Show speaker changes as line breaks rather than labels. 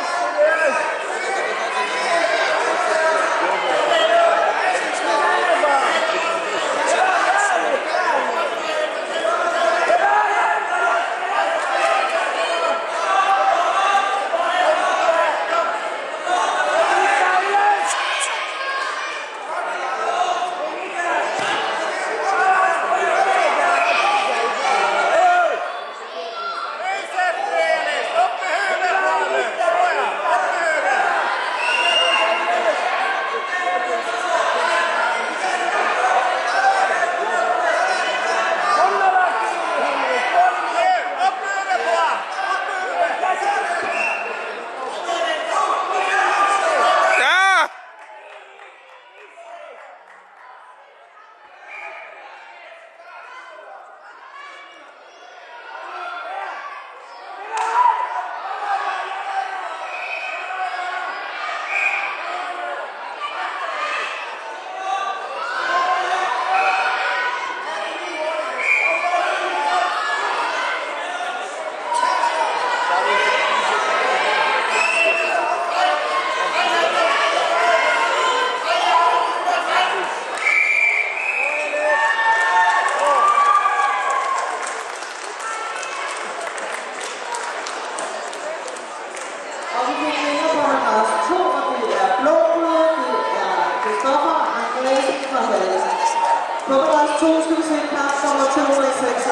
isso. Er Christoffer Andreasen fra På Andreas 2 skal vi se kamp nummer 206.